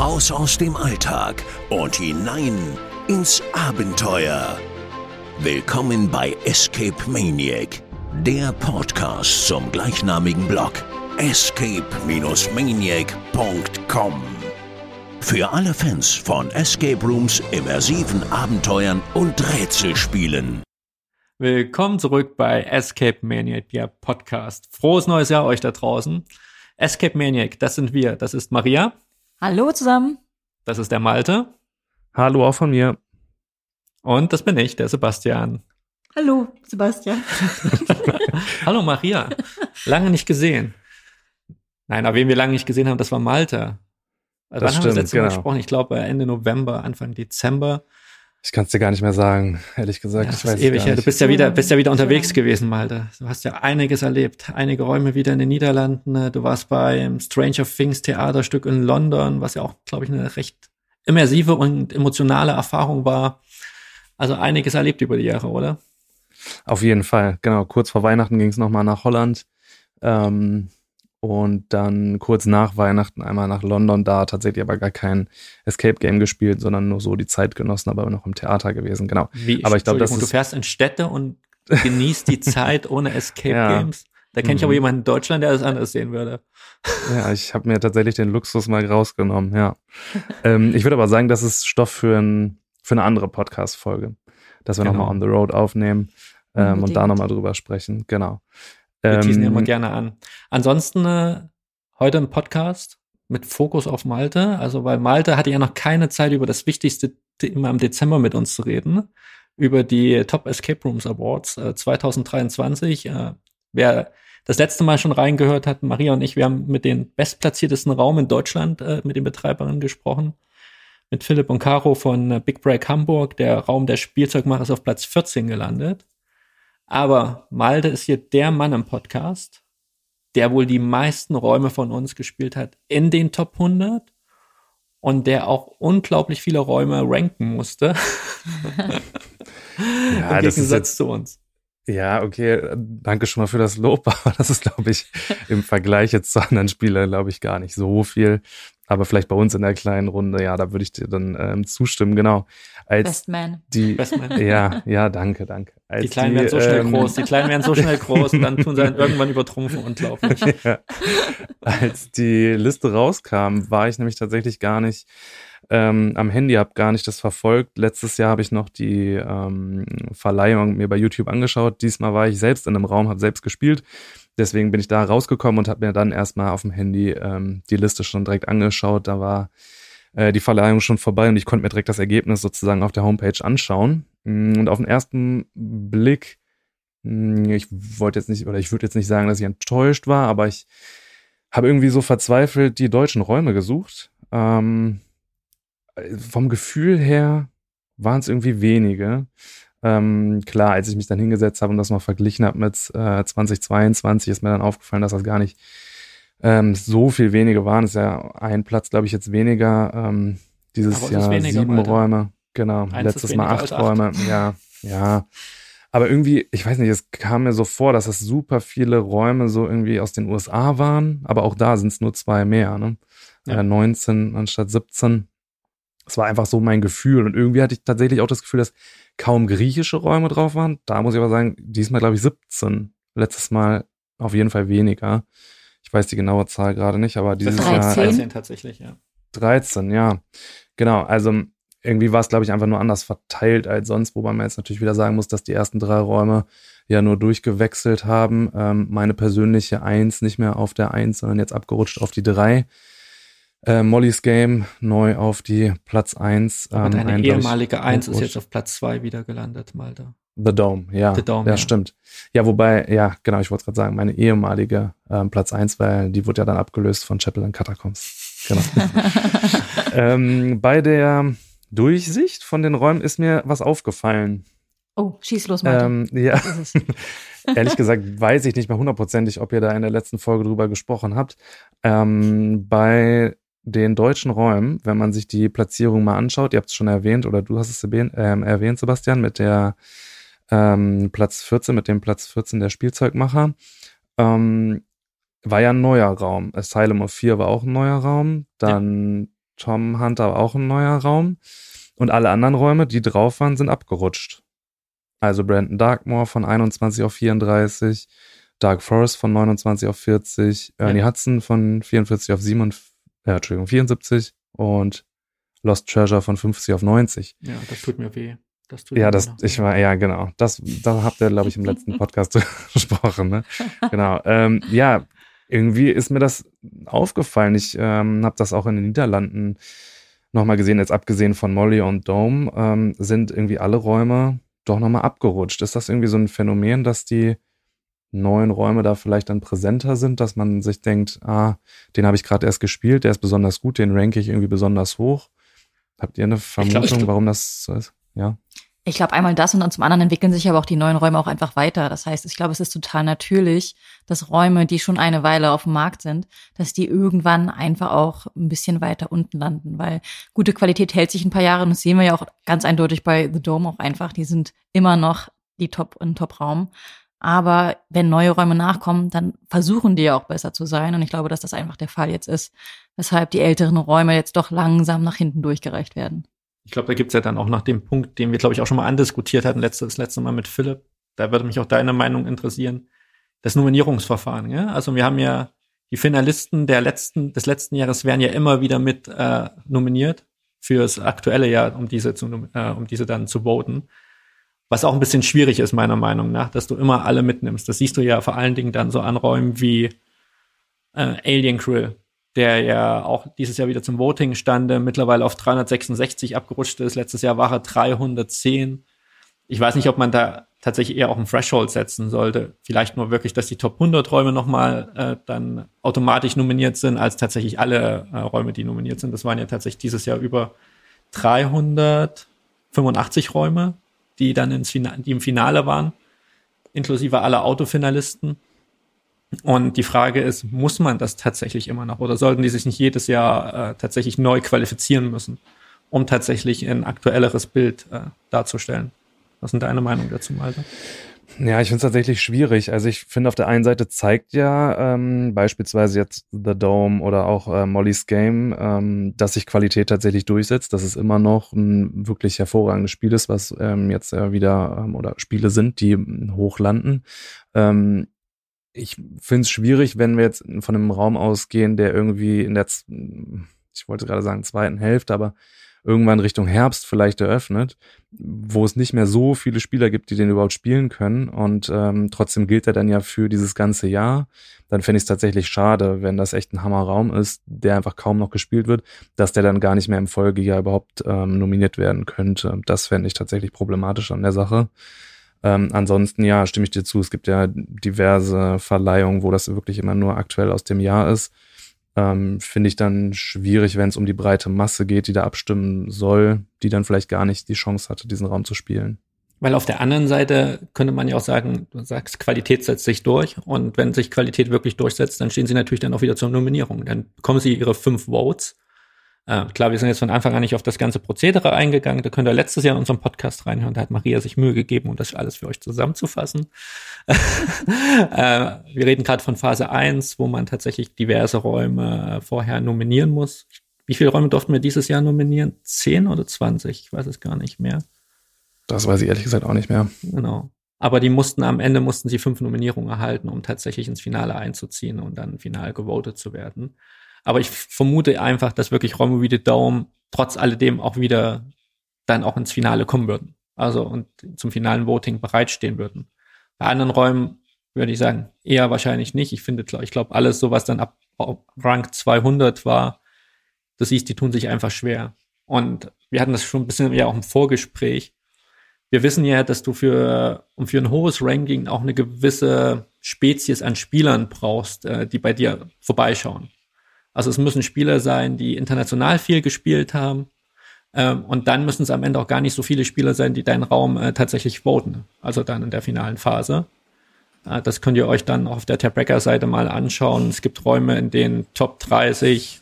Raus aus dem Alltag und hinein ins Abenteuer. Willkommen bei Escape Maniac, der Podcast zum gleichnamigen Blog escape-maniac.com. Für alle Fans von Escape Rooms, immersiven Abenteuern und Rätselspielen. Willkommen zurück bei Escape Maniac, der Podcast. Frohes neues Jahr euch da draußen. Escape Maniac, das sind wir. Das ist Maria. Hallo zusammen. Das ist der Malte. Hallo auch von mir. Und das bin ich, der Sebastian. Hallo, Sebastian. Hallo Maria. Lange nicht gesehen. Nein, aber wen wir lange nicht gesehen haben, das war Malte. Also Das wann haben wir das stimmt, letzte Mal genau. gesprochen? Ich glaube Ende November, Anfang Dezember. Ich kann es dir gar nicht mehr sagen, ehrlich gesagt. Ja, ich das ist weiß ewig her. Du bist ja wieder, bist ja wieder unterwegs gewesen, Malte. Du hast ja einiges erlebt. Einige Räume wieder in den Niederlanden. Du warst beim Stranger Things Theaterstück in London, was ja auch, glaube ich, eine recht immersive und emotionale Erfahrung war. Also einiges erlebt über die Jahre, oder? Auf jeden Fall, genau. Kurz vor Weihnachten ging es nochmal nach Holland. Ähm, und dann kurz nach Weihnachten einmal nach London, da tatsächlich aber gar kein Escape Game gespielt, sondern nur so die Zeit genossen, aber noch im Theater gewesen, genau. Wie, Aber ich glaube, das du fährst in Städte und genießt die Zeit ohne Escape Ja. Games. Da kenne ich Mhm. aber jemanden in Deutschland, der das anders sehen würde. Ja, ich habe mir tatsächlich den Luxus mal rausgenommen, ja. ähm, ich würde aber sagen, das ist Stoff für, ein, für eine andere Podcast-Folge, dass wir Genau. nochmal on the road aufnehmen ähm, und da nochmal drüber sprechen, genau. Wir teasen ja Ähm, immer gerne an. Ansonsten äh, heute ein Podcast mit Fokus auf Malte. Also weil Malte hatte ja noch keine Zeit über das wichtigste Thema im Dezember mit uns zu reden. Über die Top Escape Rooms Awards äh, 2023. Äh, wer das letzte Mal schon reingehört hat, Maria und ich, wir haben mit den bestplatziertesten Raum in Deutschland äh, mit den Betreiberinnen gesprochen. Mit Philipp und Caro von äh, Big Break Hamburg. Der Raum der Spielzeugmacher ist auf Platz 14 gelandet. Aber Malte ist hier der Mann im Podcast, der wohl die meisten Räume von uns gespielt hat in den Top 100 und der auch unglaublich viele Räume ranken musste. Ja, Im das ist Gegensatz zu uns. ja, okay, danke schon mal für das Lob, aber das ist, glaube ich, im Vergleich jetzt zu anderen Spielern, glaube ich, gar nicht so viel. Aber vielleicht bei uns in der kleinen Runde, ja, da würde ich dir dann ähm, zustimmen, genau. Als Best Man. die, Bestman. ja, ja, danke, danke. Als Die Kleinen werden so schnell ähm, groß, die Kleinen werden so schnell groß und dann tun sie dann irgendwann übertrumpfen, unglaublich. ja. Als die Liste rauskam, war ich nämlich tatsächlich gar nicht ähm, am Handy, habe gar nicht das verfolgt. Letztes Jahr habe ich noch die ähm, Verleihung mir bei YouTube angeschaut. Diesmal war ich selbst in einem Raum, habe selbst gespielt. Deswegen bin ich da rausgekommen und habe mir dann erstmal auf dem Handy ähm, die Liste schon direkt angeschaut. Da war äh, die Verleihung schon vorbei und ich konnte mir direkt das Ergebnis sozusagen auf der Homepage anschauen. Mm, Und auf den ersten Blick, mm, ich wollte jetzt nicht, oder ich würde jetzt nicht sagen, dass ich enttäuscht war, aber ich habe irgendwie so verzweifelt die deutschen Räume gesucht. Ähm, vom Gefühl her waren es irgendwie wenige. Ähm, klar, als ich mich dann hingesetzt habe und das mal verglichen habe mit äh, 2022, ist mir dann aufgefallen, dass das gar nicht ähm, so viel wenige waren. Es ist ja ein Platz, glaube ich, jetzt weniger. Ähm, dieses Aber Jahr weniger, sieben Malte. Räume. Genau. Eins Letztes Mal weniger acht. Räume. Ja, ja. Aber irgendwie, ich weiß nicht, es kam mir so vor, dass es super viele Räume so irgendwie aus den USA waren. Aber auch da sind es nur zwei mehr, ne? Ja. Äh, 19 anstatt 17. Es war einfach so mein Gefühl. Und irgendwie hatte ich tatsächlich auch das Gefühl, dass kaum griechische Räume drauf waren. Da muss ich aber sagen, diesmal glaube ich 17. Letztes Mal auf jeden Fall weniger. Ich weiß die genaue Zahl gerade nicht, aber dieses Das Jahr war 13. 13 tatsächlich, ja. 13, ja. Genau, also irgendwie war es, glaube ich, einfach nur anders verteilt als sonst, wobei man jetzt natürlich wieder sagen muss, dass die ersten drei Räume ja nur durchgewechselt haben. Ähm, meine persönliche Eins nicht mehr auf der Eins, sondern jetzt abgerutscht auf die drei. Äh, Mollys Game neu auf die Platz eins. Aber ähm, deine eindeutig ehemalige Eins ist hochgerutscht. jetzt auf Platz 2 wieder gelandet, Malte. The Dome, ja. The Dome, ja, ja. stimmt. Ja, wobei, ja, genau, ich wollte gerade sagen, meine ehemalige ähm, Platz eins, weil die wurde ja dann abgelöst von Chapel and Catacombs. Genau. ähm, bei der Durchsicht von den Räumen ist mir was aufgefallen. Oh, schieß los, Malte. Ähm, ja, ehrlich gesagt weiß ich nicht mehr hundertprozentig, ob ihr da in der letzten Folge drüber gesprochen habt. Ähm, bei den deutschen Räumen, wenn man sich die Platzierung mal anschaut, ihr habt es schon erwähnt oder du hast es erwähnt, ähm, erwähnt Sebastian, mit der ähm, Platz 14, mit dem Platz 14 der Spielzeugmacher, ähm, war ja ein neuer Raum. Asylum of 4 war auch ein neuer Raum. Dann Tom Hunter auch ein neuer Raum. Und alle anderen Räume, die drauf waren, sind abgerutscht. Also Brandon Darkmore von 21 auf 34, Dark Forest von 29 auf 40, Ernie Hudson von 44 auf 47, äh, Entschuldigung, 74 und Lost Treasure von 50 auf 90. Ja, das tut mir weh. Das tut ja, das, ich war, ja, genau. Das, da habt ihr, glaube ich, im letzten Podcast gesprochen, ne? Genau. Ähm, ja, irgendwie ist mir das aufgefallen. Ich ähm, habe das auch in den Niederlanden nochmal gesehen, jetzt abgesehen von Molly und Dome, ähm, sind irgendwie alle Räume doch nochmal abgerutscht. Ist das irgendwie so ein Phänomen, dass die neuen Räume da vielleicht dann präsenter sind, dass man sich denkt, ah, den habe ich gerade erst gespielt, der ist besonders gut, den ranke ich irgendwie besonders hoch. Habt ihr eine Vermutung, glaub, warum das so ist? Ja. Ich glaube einmal das und dann zum anderen entwickeln sich aber auch die neuen Räume auch einfach weiter. Das heißt, ich glaube, es ist total natürlich, dass Räume, die schon eine Weile auf dem Markt sind, dass die irgendwann einfach auch ein bisschen weiter unten landen, weil gute Qualität hält sich ein paar Jahre und das sehen wir ja auch ganz eindeutig bei The Dome auch einfach. Die sind immer noch die Top, ein Top-Raum. Aber wenn neue Räume nachkommen, dann versuchen die ja auch besser zu sein. Und ich glaube, dass das einfach der Fall jetzt ist, weshalb die älteren Räume jetzt doch langsam nach hinten durchgereicht werden. Ich glaube, da gibt's ja dann auch nach dem Punkt, den wir, glaube ich, auch schon mal andiskutiert hatten, letzte, das letzte Mal mit Philipp. Da würde mich auch deine Meinung interessieren. Das Nominierungsverfahren. Ja? Also wir haben ja die Finalisten der letzten, des letzten Jahres werden ja immer wieder mit äh, nominiert fürs aktuelle Jahr, um diese zu, äh, um diese dann zu voten. Was auch ein bisschen schwierig ist, meiner Meinung nach, dass du immer alle mitnimmst. Das siehst du ja vor allen Dingen dann so an Räumen wie äh, Alien Krill, der ja auch dieses Jahr wieder zum Voting stande, mittlerweile auf 366 abgerutscht ist. Letztes Jahr war er 310. Ich weiß nicht, ob man da tatsächlich eher auch ein Threshold setzen sollte. Vielleicht nur wirklich, dass die Top 100 Räume nochmal äh, dann automatisch nominiert sind, als tatsächlich alle äh, Räume, die nominiert sind. Das waren ja tatsächlich dieses Jahr über 385 Räume, die dann ins Finale, die im Finale waren, inklusive aller Autofinalisten. Und die Frage ist, muss man das tatsächlich immer noch oder sollten die sich nicht jedes Jahr äh, tatsächlich neu qualifizieren müssen, um tatsächlich ein aktuelleres Bild äh, darzustellen? Was sind deine Meinung dazu, Malte? Ja, ich finde es tatsächlich schwierig. Also ich finde, auf der einen Seite zeigt ja ähm, beispielsweise jetzt The Dome oder auch äh, Molly's Game, ähm, dass sich Qualität tatsächlich durchsetzt, dass es immer noch ein wirklich hervorragendes Spiel ist, was ähm, jetzt äh, wieder ähm, oder Spiele sind, die hoch landen. Ähm, ich finde es schwierig, wenn wir jetzt von einem Raum ausgehen, der irgendwie in der, ich wollte gerade sagen, zweiten Hälfte, aber irgendwann Richtung Herbst vielleicht eröffnet, wo es nicht mehr so viele Spieler gibt, die den überhaupt spielen können. Und ähm, trotzdem gilt er dann ja für dieses ganze Jahr. Dann fände ich es tatsächlich schade, wenn das echt ein Hammerraum ist, der einfach kaum noch gespielt wird, dass der dann gar nicht mehr im Folgejahr überhaupt ähm, nominiert werden könnte. Das fände ich tatsächlich problematisch an der Sache. Ähm, ansonsten, ja, stimme ich dir zu. Es gibt ja diverse Verleihungen, wo das wirklich immer nur aktuell aus dem Jahr ist. Ähm, Finde ich dann schwierig, wenn es um die breite Masse geht, die da abstimmen soll, die dann vielleicht gar nicht die Chance hatte, diesen Raum zu spielen. Weil auf der anderen Seite könnte man ja auch sagen, du sagst, Qualität setzt sich durch und wenn sich Qualität wirklich durchsetzt, dann stehen sie natürlich dann auch wieder zur Nominierung. Dann bekommen sie ihre fünf Votes äh, klar, wir sind jetzt von Anfang an nicht auf das ganze Prozedere eingegangen. Da könnt ihr letztes Jahr in unserem Podcast reinhören. Da hat Maria sich Mühe gegeben, um das alles für euch zusammenzufassen. äh, wir reden gerade von Phase 1, wo man tatsächlich diverse Räume vorher nominieren muss. Wie viele Räume durften wir dieses Jahr nominieren? Zehn oder zwanzig? Ich weiß es gar nicht mehr. Das weiß ich ehrlich gesagt auch nicht mehr. Genau. Aber die mussten am Ende mussten sie fünf Nominierungen erhalten, um tatsächlich ins Finale einzuziehen und dann final gewotet zu werden. Aber ich vermute einfach, dass wirklich Räume wie The Dome trotz alledem auch wieder dann auch ins Finale kommen würden. Also und zum finalen Voting bereitstehen würden. Bei anderen Räumen würde ich sagen, eher wahrscheinlich nicht. Ich finde, ich glaube, alles so, was dann ab Rank 200 war, das siehst, die tun sich einfach schwer. Und wir hatten das schon ein bisschen ja auch im Vorgespräch. Wir wissen ja, dass du für, um für ein hohes Ranking auch eine gewisse Spezies an Spielern brauchst, äh, die bei dir vorbeischauen. Also es müssen Spieler sein, die international viel gespielt haben. Ähm, und dann müssen es am Ende auch gar nicht so viele Spieler sein, die deinen Raum äh, tatsächlich voten. Also dann in der finalen Phase. Äh, das könnt ihr euch dann auf der Tabrecker-Seite mal anschauen. Es gibt Räume, in denen Top 30,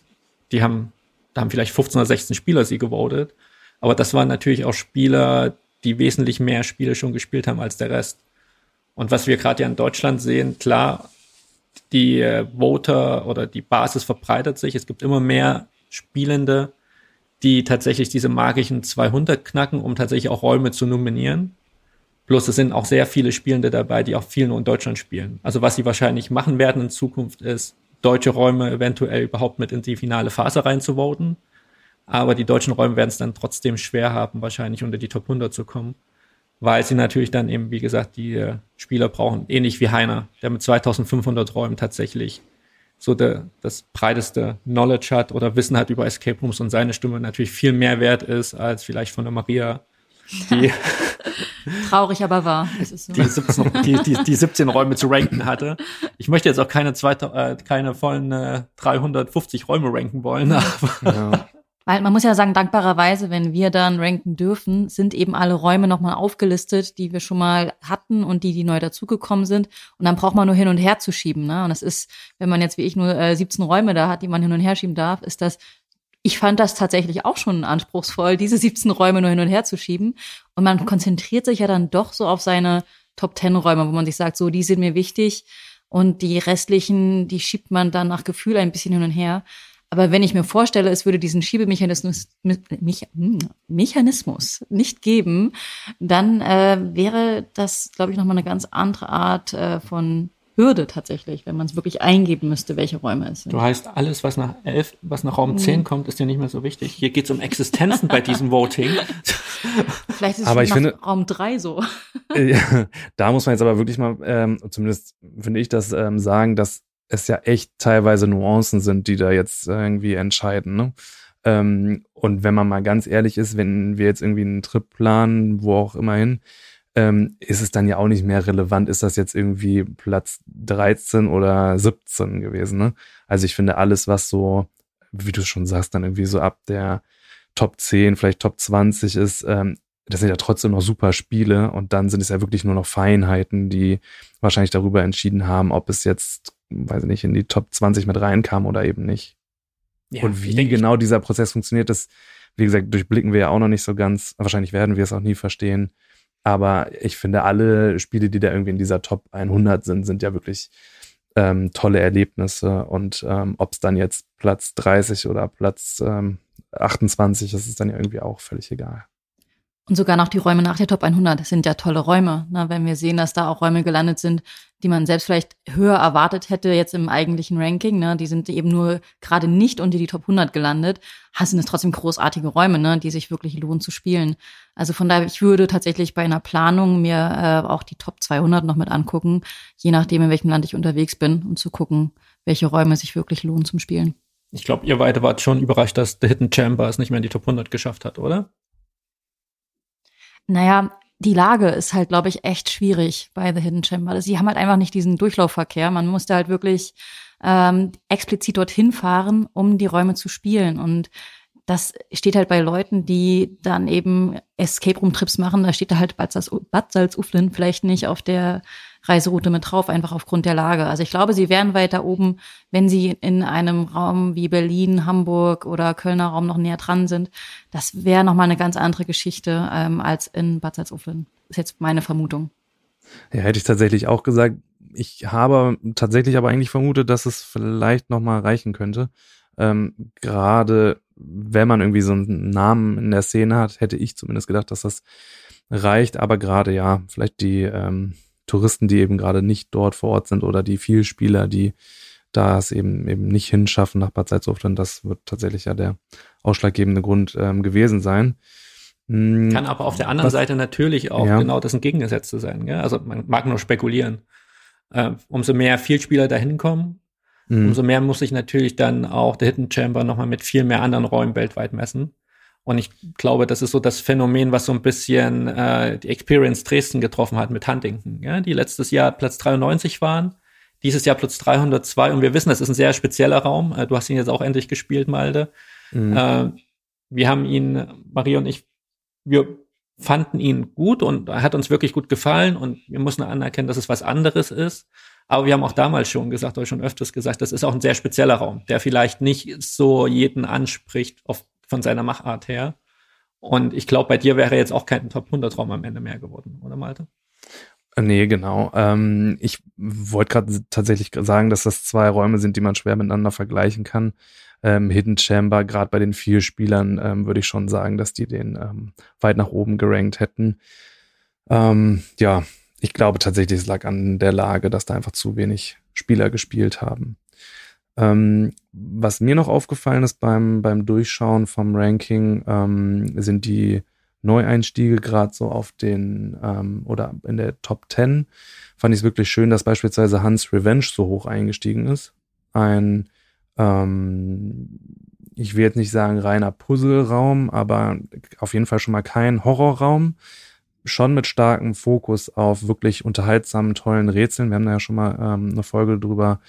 die haben, da haben vielleicht 15 oder 16 Spieler sie gewotet. Aber das waren natürlich auch Spieler, die wesentlich mehr Spiele schon gespielt haben als der Rest. Und was wir gerade ja in Deutschland sehen, klar, die äh, Voter oder die Basis verbreitet sich. Es gibt immer mehr Spielende, die tatsächlich diese magischen 200 knacken, um tatsächlich auch Räume zu nominieren. Bloß es sind auch sehr viele Spielende dabei, die auch viel nur in Deutschland spielen. Also was sie wahrscheinlich machen werden in Zukunft ist, deutsche Räume eventuell überhaupt mit in die finale Phase reinzuvoten. Aber die deutschen Räume werden es dann trotzdem schwer haben, wahrscheinlich unter die Top 100 zu kommen. Weil sie natürlich dann eben, wie gesagt, die äh, Spieler brauchen, ähnlich wie Heiner, der mit 2500 Räumen tatsächlich so der, das breiteste Knowledge hat oder Wissen hat über Escape Rooms und seine Stimme natürlich viel mehr wert ist als vielleicht von der Maria, die Traurig, aber wahr. So. Die, 17, die, die, die 17 Räume zu ranken hatte. Ich möchte jetzt auch keine, zweite, äh, keine vollen äh, 350 Räume ranken wollen. Aber ja. Weil man muss ja sagen, dankbarerweise, wenn wir dann ranken dürfen, sind eben alle Räume nochmal aufgelistet, die wir schon mal hatten und die, die neu dazugekommen sind. Und dann braucht man nur hin und her zu schieben. Ne? Und das ist, wenn man jetzt wie ich nur äh, 17 Räume da hat, die man hin und her schieben darf, ist das ich fand das tatsächlich auch schon anspruchsvoll, diese 17 Räume nur hin und her zu schieben. Und man konzentriert sich ja dann doch so auf seine Top 10 Räume, wo man sich sagt, so, die sind mir wichtig. Und die restlichen, die schiebt man dann nach Gefühl ein bisschen hin und her. Aber wenn ich mir vorstelle, es würde diesen Schiebemechanismus hm, Mechanismus nicht geben, dann äh, wäre das, glaube ich, nochmal eine ganz andere Art äh, von Hürde tatsächlich, wenn man es wirklich eingeben müsste, welche Räume es sind. Du heißt, alles, was nach elf, was nach Raum 10 mhm. kommt, ist dir nicht mehr so wichtig. Hier geht es um Existenzen bei diesem Voting. Vielleicht ist es aber ich finde, Raum 3 so. da muss man jetzt aber wirklich mal, ähm, zumindest finde ich das, ähm, sagen, dass es ja echt teilweise Nuancen sind, die da jetzt irgendwie entscheiden. Ne? Ähm, und wenn man mal ganz ehrlich ist, wenn wir jetzt irgendwie einen Trip planen, wo auch immerhin, ähm, ist es dann ja auch nicht mehr relevant, ist das jetzt irgendwie Platz 13 oder 17 gewesen. Ne? Also ich finde alles, was so, wie du schon sagst, dann irgendwie so ab der Top 10, vielleicht Top 20 ist, ähm, das sind ja trotzdem noch super Spiele und dann sind es ja wirklich nur noch Feinheiten, die wahrscheinlich darüber entschieden haben, ob es jetzt, weiß ich nicht, in die Top 20 mit reinkam oder eben nicht. Ja, und wie genau dieser Prozess funktioniert, das, wie gesagt, durchblicken wir ja auch noch nicht so ganz. Wahrscheinlich werden wir es auch nie verstehen. Aber ich finde, alle Spiele, die da irgendwie in dieser Top 100 sind, sind ja wirklich ähm, tolle Erlebnisse. Und ähm, ob es dann jetzt Platz 30 oder Platz ähm, 28 ist, ist dann ja irgendwie auch völlig egal. Und sogar noch die Räume nach der Top 100 sind ja tolle Räume. Ne? Wenn wir sehen, dass da auch Räume gelandet sind, die man selbst vielleicht höher erwartet hätte jetzt im eigentlichen Ranking. Ne? Die sind eben nur gerade nicht unter die Top 100 gelandet. Sind es trotzdem großartige Räume, ne? die sich wirklich lohnen zu spielen. Also von daher, ich würde tatsächlich bei einer Planung mir äh, auch die Top 200 noch mit angucken, je nachdem, in welchem Land ich unterwegs bin, um zu gucken, welche Räume sich wirklich lohnen zum Spielen. Ich glaube, ihr beide wart schon überrascht, dass The Hidden Chamber es nicht mehr in die Top 100 geschafft hat, oder? Naja, die Lage ist halt, glaube ich, echt schwierig bei The Hidden Chamber. Sie haben halt einfach nicht diesen Durchlaufverkehr. Man musste halt wirklich ähm, explizit dorthin fahren, um die Räume zu spielen. Und das steht halt bei Leuten, die dann eben Escape Room Trips machen, da steht da halt Bad, Salzuflen vielleicht nicht auf der Reiseroute mit drauf, einfach aufgrund der Lage. Also ich glaube, sie wären weiter oben, wenn sie in einem Raum wie Berlin, Hamburg oder Kölner Raum noch näher dran sind. Das wäre nochmal eine ganz andere Geschichte ähm, als in Bad Salzuflen. Ist jetzt meine Vermutung. Ja, hätte ich tatsächlich auch gesagt. Ich habe tatsächlich aber eigentlich vermutet, dass es vielleicht nochmal reichen könnte. Ähm, Gerade wenn man irgendwie so einen Namen in der Szene hat, hätte ich zumindest gedacht, dass das reicht. Aber gerade ja, vielleicht die ähm, Touristen, die eben gerade nicht dort vor Ort sind oder die Vielspieler, die da es eben eben nicht hinschaffen nach Bad Salzuflen, das wird tatsächlich ja der ausschlaggebende Grund ähm, gewesen sein. Hm, Kann aber auf der anderen Was, Seite natürlich auch ja. genau das Entgegengesetzte sein. Gell? Also man mag nur spekulieren. Äh, umso mehr Vielspieler dahin kommen, Mhm. Umso mehr muss sich natürlich dann auch der Hidden Chamber nochmal mit viel mehr anderen Räumen weltweit messen. Und ich glaube, das ist so das Phänomen, was so ein bisschen äh, die Experience Dresden getroffen hat mit Huntington, ja, die letztes Jahr Platz 93 waren, dieses Jahr Platz 302 und wir wissen, das ist ein sehr spezieller Raum. Äh, du hast ihn jetzt auch endlich gespielt, Malde. Mhm. Äh, wir haben ihn, Maria und ich, wir fanden ihn gut und er hat uns wirklich gut gefallen und wir müssen anerkennen, dass es was anderes ist. Aber wir haben auch damals schon gesagt, oder schon öfters gesagt, das ist auch ein sehr spezieller Raum, der vielleicht nicht so jeden anspricht auf, von seiner Machart her. Und ich glaube, bei dir wäre jetzt auch kein Top 100 Raum am Ende mehr geworden, oder Malte? Nee, genau. Ähm, ich wollte gerade tatsächlich sagen, dass das zwei Räume sind, die man schwer miteinander vergleichen kann. ähm, Hidden Chamber, gerade bei den vier Spielern, ähm, würde ich schon sagen, dass die den ähm, weit nach oben gerankt hätten. Ähm, ja, ich glaube tatsächlich, es lag an der Lage, dass da einfach zu wenig Spieler gespielt haben. Ähm, was mir noch aufgefallen ist beim, beim Durchschauen vom Ranking, ähm, sind die Neueinstiege gerade so auf den ähm, oder in der Top 10. Fand ich es wirklich schön, dass beispielsweise Hans Revenge so hoch eingestiegen ist. Ein, ähm, ich will jetzt nicht sagen reiner Puzzleraum, aber auf jeden Fall schon mal kein Horrorraum. Schon mit starkem Fokus auf wirklich unterhaltsamen, tollen Rätseln. Wir haben da ja schon mal ähm, eine Folge drüber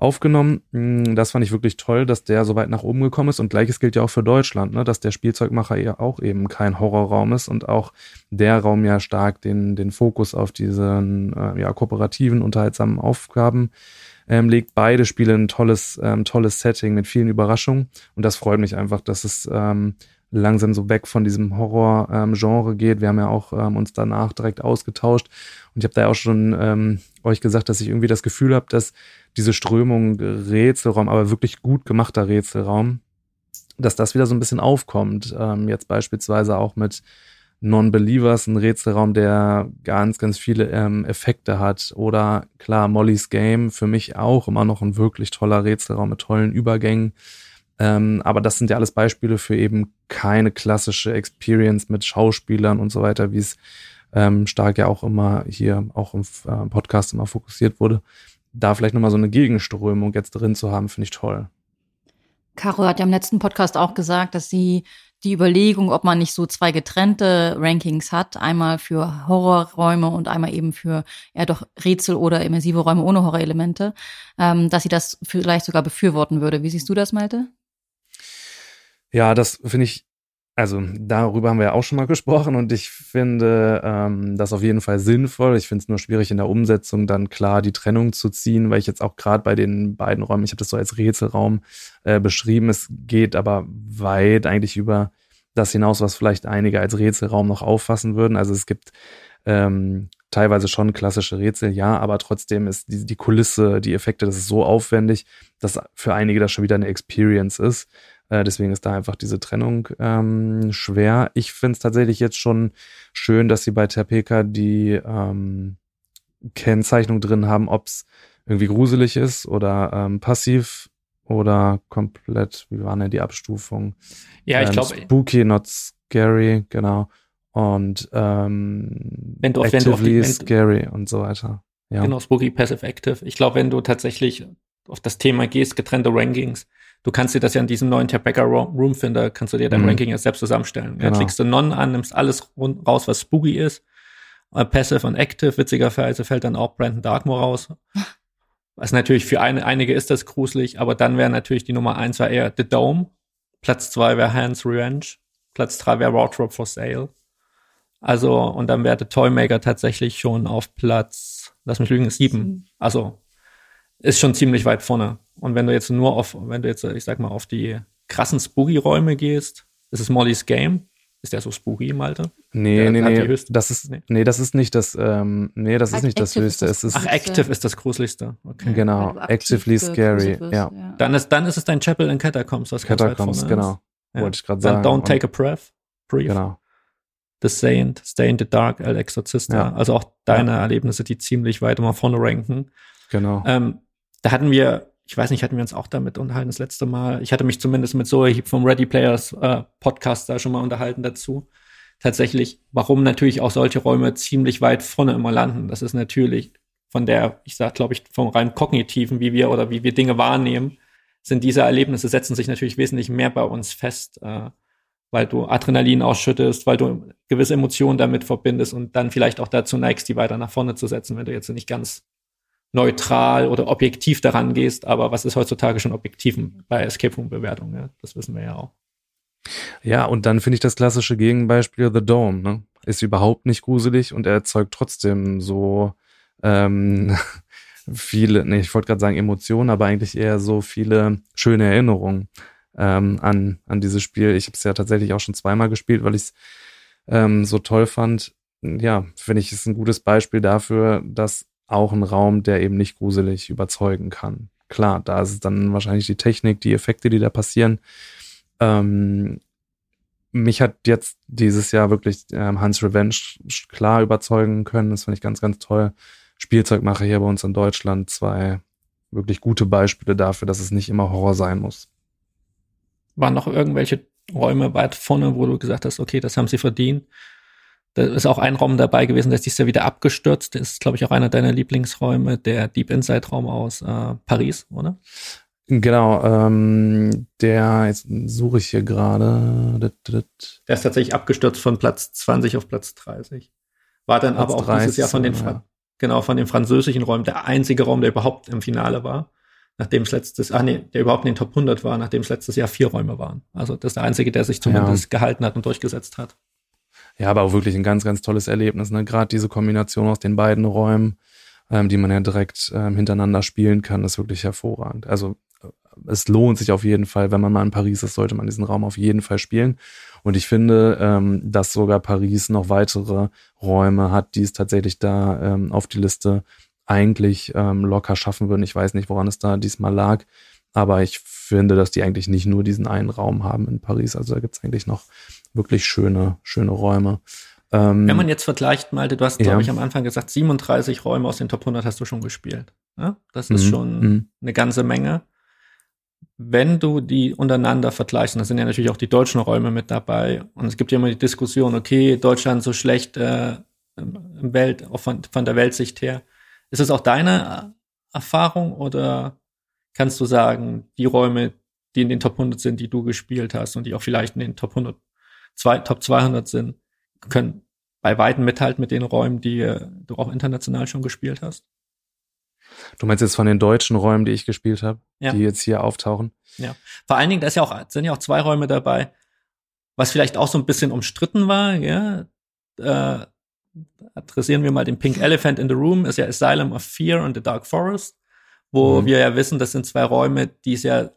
aufgenommen. Mm, das fand ich wirklich toll, dass der so weit nach oben gekommen ist. Und gleiches gilt ja auch für Deutschland, ne? dass der Spielzeugmacher ja auch eben kein Horrorraum ist und auch der Raum ja stark den, den Fokus auf diesen äh, ja, kooperativen, unterhaltsamen Aufgaben ähm, legt. Beide Spiele ein tolles, ähm, tolles Setting mit vielen Überraschungen. Und das freut mich einfach, dass es ähm, langsam so weg von diesem Horror-Genre ähm, geht. Wir haben ja auch ähm, uns danach direkt ausgetauscht und ich habe da ja auch schon ähm, euch gesagt, dass ich irgendwie das Gefühl habe, dass diese Strömung Rätselraum, aber wirklich gut gemachter Rätselraum, dass das wieder so ein bisschen aufkommt. Ähm, jetzt beispielsweise auch mit Non-Believers, ein Rätselraum, der ganz, ganz viele ähm, Effekte hat. Oder klar, Molly's Game, für mich auch immer noch ein wirklich toller Rätselraum mit tollen Übergängen. Ähm, aber das sind ja alles Beispiele für eben keine klassische Experience mit Schauspielern und so weiter, wie es ähm, stark ja auch immer hier auch im äh, Podcast immer fokussiert wurde. Da vielleicht nochmal so eine Gegenströmung jetzt drin zu haben, finde ich toll. Caro hat ja im letzten Podcast auch gesagt, dass sie die Überlegung, ob man nicht so zwei getrennte Rankings hat, einmal für Horrorräume und einmal eben für eher doch Rätsel oder immersive Räume ohne Horrorelemente, ähm, dass sie das vielleicht sogar befürworten würde. Wie siehst du das, Malte? Ja, das finde ich, also darüber haben wir ja auch schon mal gesprochen und ich finde ähm, das auf jeden Fall sinnvoll. Ich finde es nur schwierig in der Umsetzung dann klar die Trennung zu ziehen, weil ich jetzt auch gerade bei den beiden Räumen, ich habe das so als Rätselraum äh, beschrieben, es geht aber weit eigentlich über das hinaus, was vielleicht einige als Rätselraum noch auffassen würden. Also es gibt ähm, teilweise schon klassische Rätsel, ja, aber trotzdem ist die, die Kulisse, die Effekte, das ist so aufwendig, dass für einige das schon wieder eine Experience ist. Äh, deswegen ist da einfach diese Trennung ähm, schwer. Ich finde es tatsächlich jetzt schon schön, dass sie bei Terpeka die ähm, Kennzeichnung drin haben, ob es irgendwie gruselig ist oder ähm, passiv oder komplett, wie war denn die Abstufung? Ja, ich ähm, glaube. Spooky, not scary, genau. Und ähm, wenn du, actively wenn du auf die, scary und so weiter. Ja. Genau, Spooky, Passive, Active. Ich glaube, wenn du tatsächlich auf das Thema gehst, getrennte Rankings, du kannst dir das ja in diesem neuen Tabbacker Room Finder, kannst du dir dein mhm. Ranking ja selbst zusammenstellen. Genau. Ja, klickst du Non an, nimmst alles raus, was spooky ist. Uh, passive und Active, witzigerweise fällt dann auch Brandon Darkmoor raus. Was natürlich für eine, einige ist das gruselig, aber dann wäre natürlich die Nummer eins war eher The Dome. Platz zwei wäre Hans Revenge. Platz drei wäre Wardrobe for Sale. Also, und dann wäre The Toymaker tatsächlich schon auf Platz, lass mich lügen, sieben. Also, ist schon ziemlich weit vorne. Und wenn du jetzt nur auf, wenn du jetzt, ich sag mal, auf die krassen Spooky-Räume gehst, ist es Molly's Game. Ist der so spooky, Malte? Nee, der nee, nee. Das ist, nee. nee. das ist nicht das, ähm, nee, das ist nicht das höchste. Das es ist, Ach, Active ist das gruseligste. Okay. Genau. Actively scary. Ja. ja. Dann ist, dann ist es dein Chapel in Catacombs, was Catacombs, genau. Ja. Wollte ich gerade sagen. Don't take a breath. Brief. Genau. The Saint, Stay in the Dark, El Exorcista. Ja. Also auch deine Erlebnisse, die ziemlich weit immer vorne ranken. Genau. Ähm, da hatten wir, ich weiß nicht, hatten wir uns auch damit unterhalten das letzte Mal. Ich hatte mich zumindest mit Zoe vom Ready Players äh, Podcast da schon mal unterhalten dazu. Tatsächlich, warum natürlich auch solche Räume ziemlich weit vorne immer landen. Das ist natürlich von der, ich sag, glaube ich, vom rein kognitiven, wie wir oder wie wir Dinge wahrnehmen, sind diese Erlebnisse setzen sich natürlich wesentlich mehr bei uns fest, äh, weil du Adrenalin ausschüttest, weil du gewisse Emotionen damit verbindest und dann vielleicht auch dazu neigst, die weiter nach vorne zu setzen, wenn du jetzt nicht ganz neutral oder objektiv daran gehst, aber was ist heutzutage schon objektiv bei Escape Room Bewertungen? Ja? Das wissen wir ja auch. Ja, und dann finde ich das klassische Gegenbeispiel The Dome, ne? Ist überhaupt nicht gruselig und er erzeugt trotzdem so ähm, viele, nee, ich wollte gerade sagen Emotionen, aber eigentlich eher so viele schöne Erinnerungen ähm, an, an dieses Spiel. Ich habe es ja tatsächlich auch schon zweimal gespielt, weil ich es ähm, so toll fand. Ja, finde ich, ist ein gutes Beispiel dafür, dass auch ein Raum, der eben nicht gruselig überzeugen kann. klar, da ist es dann wahrscheinlich die Technik, die Effekte, die da passieren. Ähm, mich hat jetzt dieses Jahr wirklich ähm, Hans Revenge klar überzeugen können. Das finde ich ganz, ganz toll. Spielzeugmacher hier bei uns in Deutschland. Zwei wirklich gute Beispiele dafür, dass es nicht immer Horror sein muss. Waren noch irgendwelche Räume weit vorne, wo du gesagt hast, okay, das haben sie verdient? Da ist auch ein Raum dabei gewesen, der ist ja wieder abgestürzt. Der ist, glaube ich, auch einer deiner Lieblingsräume, der Deep Inside Raum aus äh, Paris, oder? Genau, ähm, der, jetzt suche ich hier gerade. Der ist tatsächlich abgestürzt von Platz 20 auf Platz 30. War dann Platz aber auch 30, dieses Jahr von den, ja. genau, von den französischen Räumen der einzige Raum, der überhaupt im Finale war. Nachdem es letztes, ah nee, der überhaupt in den Top 100 war, nachdem es letztes Jahr vier Räume waren. Also das ist der einzige, der sich zumindest ja. gehalten hat und durchgesetzt hat. Ja, aber auch wirklich ein ganz, ganz tolles Erlebnis. Ne? Gerade diese Kombination aus den beiden Räumen, ähm, die man ja direkt ähm, hintereinander spielen kann, ist wirklich hervorragend. Also es lohnt sich auf jeden Fall, wenn man mal in Paris ist, sollte man diesen Raum auf jeden Fall spielen. Und ich finde, ähm, dass sogar Paris noch weitere Räume hat, die es tatsächlich da ähm, auf die Liste eigentlich ähm, locker schaffen würden. Ich weiß nicht, woran es da diesmal lag, aber ich finde, dass die eigentlich nicht nur diesen einen Raum haben in Paris. Also da gibt es eigentlich noch wirklich schöne, schöne Räume. Ähm, Wenn man jetzt vergleicht, Malte, du hast, glaube ja. ich, am Anfang gesagt, 37 Räume aus den Top 100 hast du schon gespielt. Ja? Das ist mhm. schon mhm. eine ganze Menge wenn du die untereinander vergleichst, da sind ja natürlich auch die deutschen Räume mit dabei, und es gibt ja immer die Diskussion, okay, Deutschland so schlecht äh, im Welt, auch von, von der Weltsicht her. Ist es auch deine Erfahrung oder kannst du sagen, die Räume, die in den Top 100 sind, die du gespielt hast und die auch vielleicht in den Top 100, zwei, Top 200 sind, können bei weitem mithalten mit den Räumen, die äh, du auch international schon gespielt hast? Du meinst jetzt von den deutschen Räumen, die ich gespielt habe, ja. die jetzt hier auftauchen? Ja. Vor allen Dingen, da ist ja auch, sind ja auch zwei Räume dabei, was vielleicht auch so ein bisschen umstritten war, ja. Äh, adressieren wir mal den Pink Elephant in the Room, ist ja Asylum of Fear und The Dark Forest, wo mhm. wir ja wissen, das sind zwei Räume, die es ja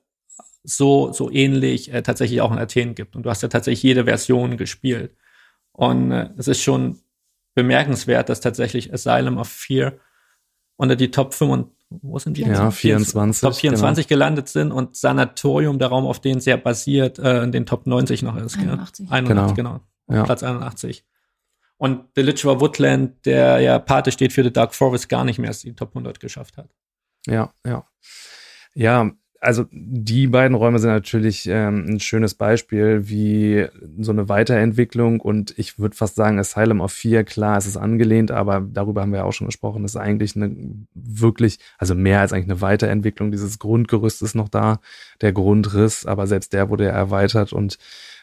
so, so ähnlich äh, tatsächlich auch in Athen gibt. Und du hast ja tatsächlich jede Version gespielt. Und äh, es ist schon bemerkenswert, dass tatsächlich Asylum of Fear unter die Top 5 wo sind die? Ja, 24. Top 24 genau. gelandet sind und Sanatorium, der Raum, auf den sehr basiert, äh, in den Top 90 noch ist. 81. Ja? 81, genau. genau. Ja. Platz 81. Und The Litchfield Woodland, der ja Pate steht für The Dark Forest, gar nicht mehr als die Top 100 geschafft hat. Ja, ja. Ja, also die beiden Räume sind natürlich ähm, ein schönes Beispiel, wie so eine Weiterentwicklung und ich würde fast sagen, Asylum of Fear, klar, es ist angelehnt, aber darüber haben wir ja auch schon gesprochen, es ist eigentlich eine wirklich, also mehr als eigentlich eine Weiterentwicklung. Dieses Grundgerüst ist noch da, der Grundriss, aber selbst der wurde ja erweitert und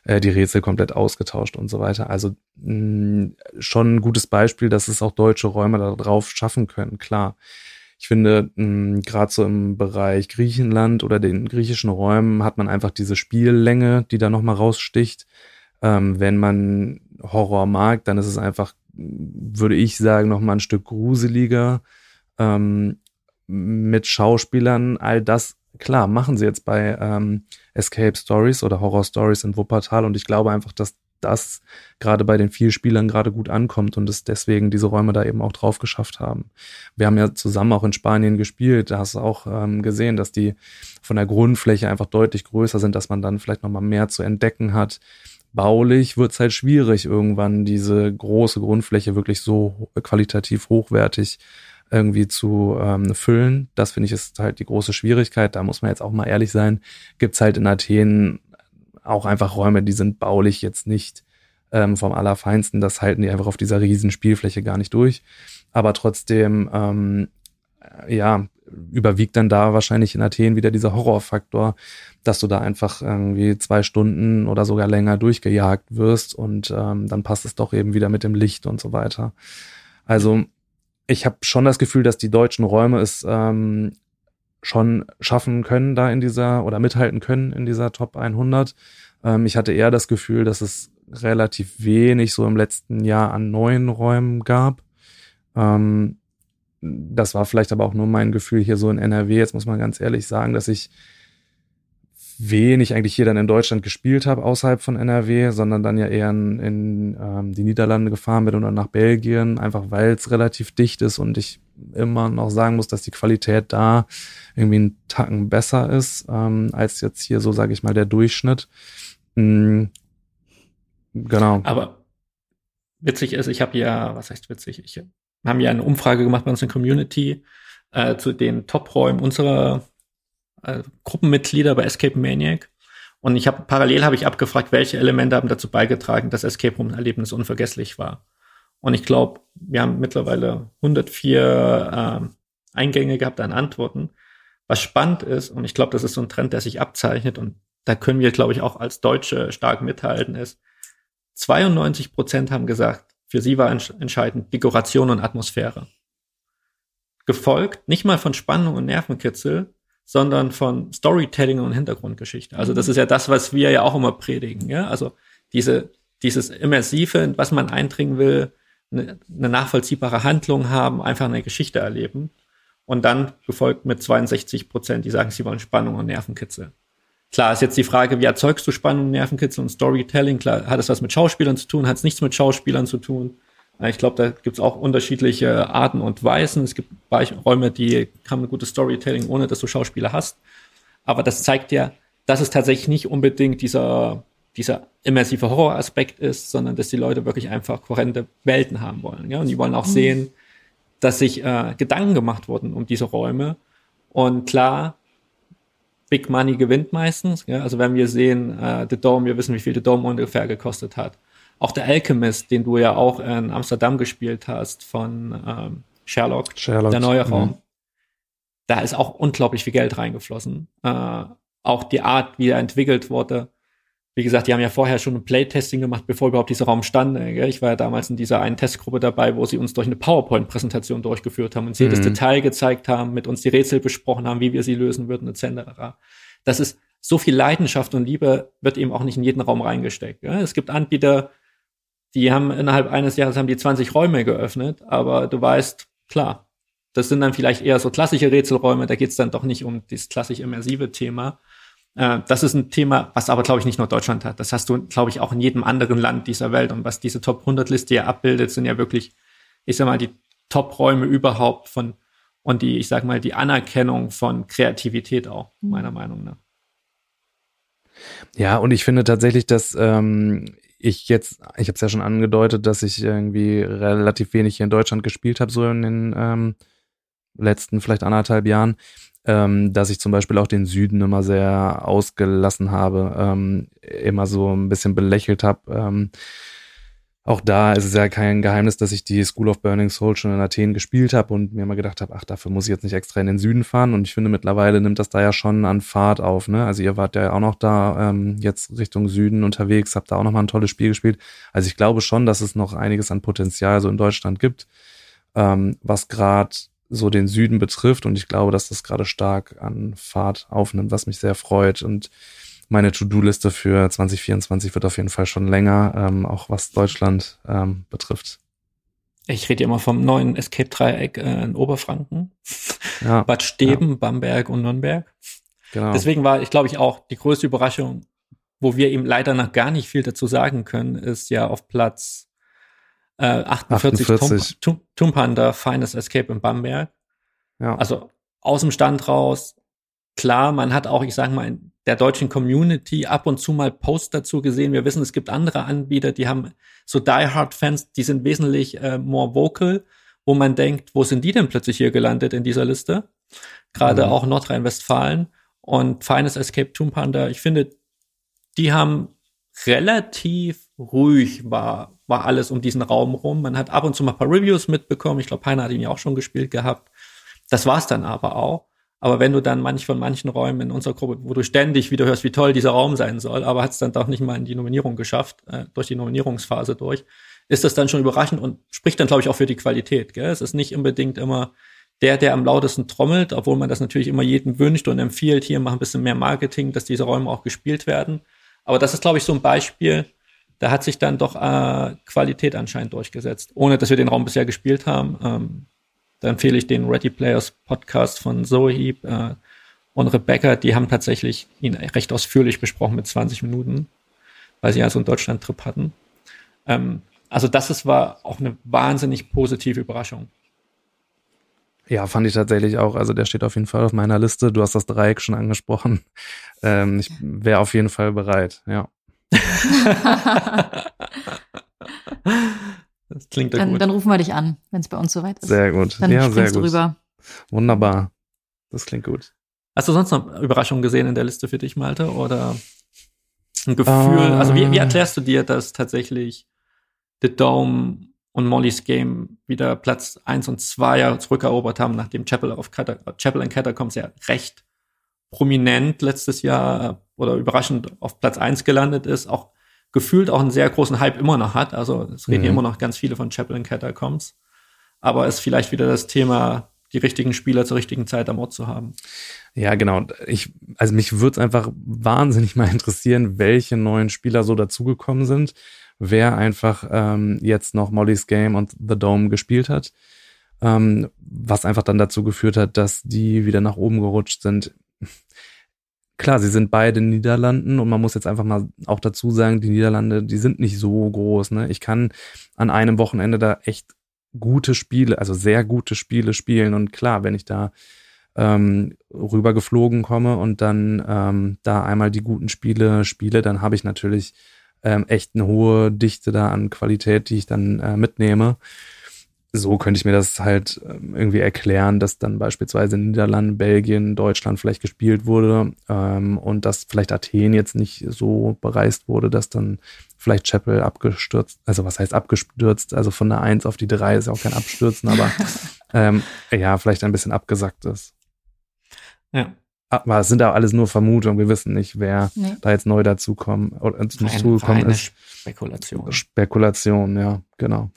äh, die Rätsel komplett ausgetauscht und so weiter. Also mh, schon ein gutes Beispiel, dass es auch deutsche Räume da drauf schaffen können, klar. Ich finde, gerade so im Bereich Griechenland oder den griechischen Räumen hat man einfach diese Spiellänge, die da nochmal raussticht. Ähm, wenn man Horror mag, dann ist es einfach, würde ich sagen, nochmal ein Stück gruseliger. Ähm, mit Schauspielern, all das, klar, machen sie jetzt bei ähm, Escape Stories oder Horror Stories in Wuppertal und ich glaube einfach, dass das gerade bei den vier Spielern gerade gut ankommt und es deswegen diese Räume da eben auch drauf geschafft haben. Wir haben ja zusammen auch in Spanien gespielt, da hast du auch ähm, gesehen, dass die von der Grundfläche einfach deutlich größer sind, dass man dann vielleicht nochmal mehr zu entdecken hat. Baulich wird es halt schwierig, irgendwann diese große Grundfläche wirklich so qualitativ hochwertig irgendwie zu ähm, füllen. Das finde ich ist halt die große Schwierigkeit. Da muss man jetzt auch mal ehrlich sein. Gibt's halt in Athen auch einfach Räume, die sind baulich jetzt nicht ähm, vom Allerfeinsten. Das halten die einfach auf dieser riesen Spielfläche gar nicht durch. Aber trotzdem, ähm, ja, überwiegt dann da wahrscheinlich in Athen wieder dieser Horrorfaktor, dass du da einfach irgendwie zwei Stunden oder sogar länger durchgejagt wirst und ähm, dann passt es doch eben wieder mit dem Licht und so weiter. Also ich habe schon das Gefühl, dass die deutschen Räume es ähm, schon schaffen können da in dieser oder mithalten können in dieser Top 100. Ähm, ich hatte eher das Gefühl, dass es relativ wenig so im letzten Jahr an neuen Räumen gab. Ähm, das war vielleicht aber auch nur mein Gefühl hier so in NRW. Jetzt muss man ganz ehrlich sagen, dass ich wenig eigentlich hier dann in Deutschland gespielt habe außerhalb von NRW, sondern dann ja eher in, in ähm, die Niederlande gefahren bin oder nach Belgien, einfach weil es relativ dicht ist und ich immer noch sagen muss, dass die Qualität da irgendwie einen Tacken besser ist, ähm, als jetzt hier so, sage ich mal, der Durchschnitt. Mhm. Genau. Aber witzig ist, ich habe ja, was heißt witzig, ich haben ja eine Umfrage gemacht bei uns in Community äh, zu den Top-Räumen unserer äh, Gruppenmitglieder bei Escape Maniac. Und ich habe parallel habe ich abgefragt, welche Elemente haben dazu beigetragen, dass Escape Room Erlebnis unvergesslich war. Und ich glaube, wir haben mittlerweile 104 äh, Eingänge gehabt an Antworten. Was spannend ist, und ich glaube, das ist so ein Trend, der sich abzeichnet, und da können wir, glaube ich, auch als Deutsche stark mithalten, ist, 92 Prozent haben gesagt, für sie war entscheidend Dekoration und Atmosphäre. Gefolgt nicht mal von Spannung und Nervenkitzel, sondern von Storytelling und Hintergrundgeschichte. Also das ist ja das, was wir ja auch immer predigen. Ja? Also diese, dieses Immersive, was man eindringen will, eine, eine nachvollziehbare Handlung haben, einfach eine Geschichte erleben. Und dann gefolgt mit 62 Prozent, die sagen, sie wollen Spannung und Nervenkitzel. Klar ist jetzt die Frage, wie erzeugst du Spannung, Nervenkitzel und Storytelling? Klar, hat es was mit Schauspielern zu tun, hat es nichts mit Schauspielern zu tun. Ich glaube, da gibt es auch unterschiedliche Arten und Weisen. Es gibt Räume, die haben ein gutes Storytelling, ohne dass du Schauspieler hast. Aber das zeigt ja, dass es tatsächlich nicht unbedingt dieser, dieser immersive Horroraspekt ist, sondern dass die Leute wirklich einfach kohärente Welten haben wollen. Ja? Und die wollen auch mhm. sehen, dass sich äh, Gedanken gemacht wurden um diese Räume. Und klar, Big Money gewinnt meistens. Ja? Also wenn wir sehen, äh, The Dome, wir wissen, wie viel The Dome ungefähr gekostet hat. Auch der Alchemist, den du ja auch in Amsterdam gespielt hast von ähm, Sherlock, Sherlock, der neue Raum. Mhm. Da ist auch unglaublich viel Geld reingeflossen. Äh, auch die Art, wie er entwickelt wurde. Wie gesagt, die haben ja vorher schon ein Playtesting gemacht, bevor überhaupt dieser Raum stand. Gell? Ich war ja damals in dieser einen Testgruppe dabei, wo sie uns durch eine PowerPoint-Präsentation durchgeführt haben, uns mhm. jedes Detail gezeigt haben, mit uns die Rätsel besprochen haben, wie wir sie lösen würden, etc. Das ist so viel Leidenschaft und Liebe wird eben auch nicht in jeden Raum reingesteckt. Gell? Es gibt Anbieter, die haben innerhalb eines Jahres haben die 20 Räume geöffnet, aber du weißt, klar, das sind dann vielleicht eher so klassische Rätselräume, da geht es dann doch nicht um das klassisch immersive Thema. Äh, das ist ein Thema, was aber, glaube ich, nicht nur Deutschland hat. Das hast du, glaube ich, auch in jedem anderen Land dieser Welt. Und was diese Top 100 Liste ja abbildet, sind ja wirklich, ich sag mal, die Top-Räume überhaupt von und die, ich sag mal, die Anerkennung von Kreativität auch, mhm. meiner Meinung nach. Ja, und ich finde tatsächlich, dass ähm, ich jetzt, ich habe es ja schon angedeutet, dass ich irgendwie relativ wenig hier in Deutschland gespielt habe, so in den ähm, letzten vielleicht anderthalb Jahren, ähm, dass ich zum Beispiel auch den Süden immer sehr ausgelassen habe, ähm, immer so ein bisschen belächelt habe. Ähm, auch da ist es ja kein Geheimnis, dass ich die School of Burning Soul schon in Athen gespielt habe und mir immer gedacht habe, ach, dafür muss ich jetzt nicht extra in den Süden fahren. Und ich finde, mittlerweile nimmt das da ja schon an Fahrt auf. Ne? Also ihr wart ja auch noch da ähm, jetzt Richtung Süden unterwegs, habt da auch noch mal ein tolles Spiel gespielt. Also ich glaube schon, dass es noch einiges an Potenzial so in Deutschland gibt, ähm, was gerade so den Süden betrifft. Und ich glaube, dass das gerade stark an Fahrt aufnimmt, was mich sehr freut. Und meine To-Do-Liste für 2024 wird auf jeden Fall schon länger, ähm, auch was Deutschland ähm, betrifft. Ich rede immer vom neuen Escape-Dreieck äh, in Oberfranken. Ja, Bad Steben, ja. Bamberg und Nürnberg. Genau. Deswegen war ich, glaube ich, auch die größte Überraschung, wo wir eben leider noch gar nicht viel dazu sagen können, ist ja auf Platz äh, 48, 48. Tomb, Tomb Panda Finest Escape in Bamberg. Ja. Also aus dem Stand raus. Klar, man hat auch, ich sage mal, in der deutschen Community ab und zu mal Posts dazu gesehen. Wir wissen, es gibt andere Anbieter, die haben so Die Hard Fans, die sind wesentlich äh, more vocal, wo man denkt, wo sind die denn plötzlich hier gelandet in dieser Liste? Gerade mhm. auch Nordrhein-Westfalen und Feines Escape Tomb Panda. Ich finde, die haben relativ ruhig war, war alles um diesen Raum rum. Man hat ab und zu mal ein paar Reviews mitbekommen. Ich glaube, Heiner hat ihn ja auch schon gespielt gehabt. Das war's dann aber auch. Aber wenn du dann manch von manchen Räumen in unserer Gruppe, wo du ständig wieder hörst, wie toll dieser Raum sein soll, aber hat es dann doch nicht mal in die Nominierung geschafft, äh, durch die Nominierungsphase durch, ist das dann schon überraschend und spricht dann, glaube ich, auch für die Qualität. Gell? Es ist nicht unbedingt immer der, der am lautesten trommelt, obwohl man das natürlich immer jedem wünscht und empfiehlt, hier mach ein bisschen mehr Marketing, dass diese Räume auch gespielt werden. Aber das ist, glaube ich, so ein Beispiel, da hat sich dann doch äh, Qualität anscheinend durchgesetzt, ohne dass wir den Raum bisher gespielt haben. Ähm, da empfehle ich den Ready Players Podcast von Zoe äh, und Rebecca. Die haben tatsächlich ihn recht ausführlich besprochen mit 20 Minuten, weil sie ja so einen Deutschland-Trip hatten. Ähm, also das ist, war auch eine wahnsinnig positive Überraschung. Ja, fand ich tatsächlich auch. Also der steht auf jeden Fall auf meiner Liste. Du hast das Dreieck schon angesprochen. Ähm, ich wäre auf jeden Fall bereit, ja. das klingt dann, gut. Dann rufen wir dich an, wenn es bei uns soweit ist. Sehr gut. Dann ja, springst sehr du gut. rüber. Wunderbar. Das klingt gut. Hast du sonst noch Überraschungen gesehen in der Liste für dich, Malte? Oder ein Gefühl? Äh. also wie, wie erklärst du dir, dass tatsächlich The Dome und Molly's Game wieder Platz 1 und 2 ja zurückerobert haben, nachdem Chapel, of Chapel and Catacombs ja recht prominent letztes Jahr oder überraschend auf Platz 1 gelandet ist, auch gefühlt auch einen sehr großen Hype immer noch hat. Also es reden Mhm. immer noch ganz viele von Chapel Catacombs. Aber es ist vielleicht wieder das Thema, die richtigen Spieler zur richtigen Zeit am Ort zu haben. Ja, genau. Ich, also mich würde es einfach wahnsinnig mal interessieren, welche neuen Spieler so dazugekommen sind, wer einfach ähm, jetzt noch Molly's Game und The Dome gespielt hat, ähm, was einfach dann dazu geführt hat, dass die wieder nach oben gerutscht sind. Klar, sie sind beide Niederlanden und man muss jetzt einfach mal auch dazu sagen, die Niederlande, die sind nicht so groß. Ne? Ich kann an einem Wochenende da echt gute Spiele, also sehr gute Spiele spielen und klar, wenn ich da ähm, rübergeflogen komme und dann ähm, da einmal die guten Spiele spiele, dann habe ich natürlich ähm, echt eine hohe Dichte da an Qualität, die ich dann äh, mitnehme. So könnte ich mir das halt ähm, irgendwie erklären, dass dann beispielsweise in Niederlanden, Belgien, Deutschland vielleicht gespielt wurde ähm, und dass vielleicht Athen jetzt nicht so bereist wurde, dass dann vielleicht Chapel abgestürzt, also was heißt abgestürzt, also von der 1 auf die 3 ist ja auch kein Abstürzen, aber ähm, ja, vielleicht ein bisschen abgesackt ist. Ja. Aber es sind auch alles nur Vermutungen. Wir wissen nicht, wer Nee. da jetzt neu dazukommen oder dazugekommen reine ist. Spekulation. Spekulation, ja, genau.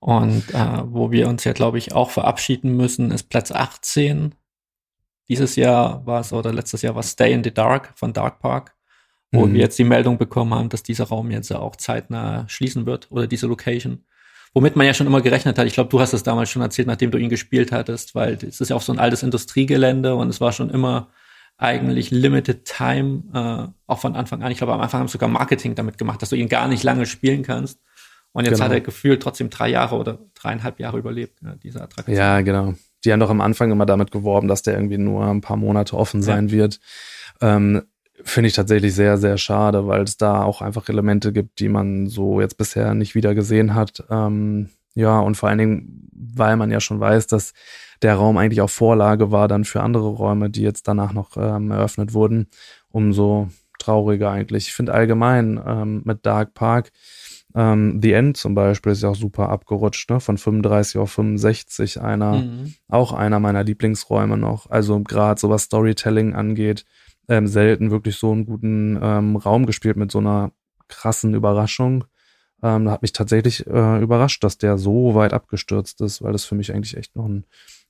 Und äh, wo wir uns ja, glaube ich, auch verabschieden müssen, ist Platz 18. Dieses Jahr war es, oder letztes Jahr war es Stay in the Dark von Dark Park, wo Mhm. wir jetzt die Meldung bekommen haben, dass dieser Raum jetzt ja auch zeitnah schließen wird oder diese Location. Womit man ja schon immer gerechnet hat. Ich glaube, du hast es damals schon erzählt, nachdem du ihn gespielt hattest, weil es ist ja auch so ein altes Industriegelände und es war schon immer eigentlich Limited Time, äh, auch von Anfang an. Ich glaube, am Anfang haben sie sogar Marketing damit gemacht, dass du ihn gar nicht lange spielen kannst. Und jetzt Genau. hat er gefühlt trotzdem drei Jahre oder dreieinhalb Jahre überlebt, ja, diese Attraktion. Ja, genau. Die haben doch am Anfang immer damit geworben, dass der irgendwie nur ein paar Monate offen sein wird. Ähm, Finde ich tatsächlich sehr, sehr schade, weil es da auch einfach Elemente gibt, die man so jetzt bisher nicht wieder gesehen hat. Ähm, ja, und vor allen Dingen, weil man ja schon weiß, dass der Raum eigentlich auch Vorlage war dann für andere Räume, die jetzt danach noch ähm, eröffnet wurden, umso trauriger eigentlich. Ich finde allgemein ähm, mit Dark Park, ähm, The End zum Beispiel ist ja auch super abgerutscht, ne? Von 35 auf 65, einer, Mhm. auch einer meiner Lieblingsräume noch. Also gerade so was Storytelling angeht, ähm, selten wirklich so einen guten ähm, Raum gespielt mit so einer krassen Überraschung. Ähm, da hat mich tatsächlich äh, überrascht, dass der so weit abgestürzt ist, weil das für mich eigentlich echt noch ein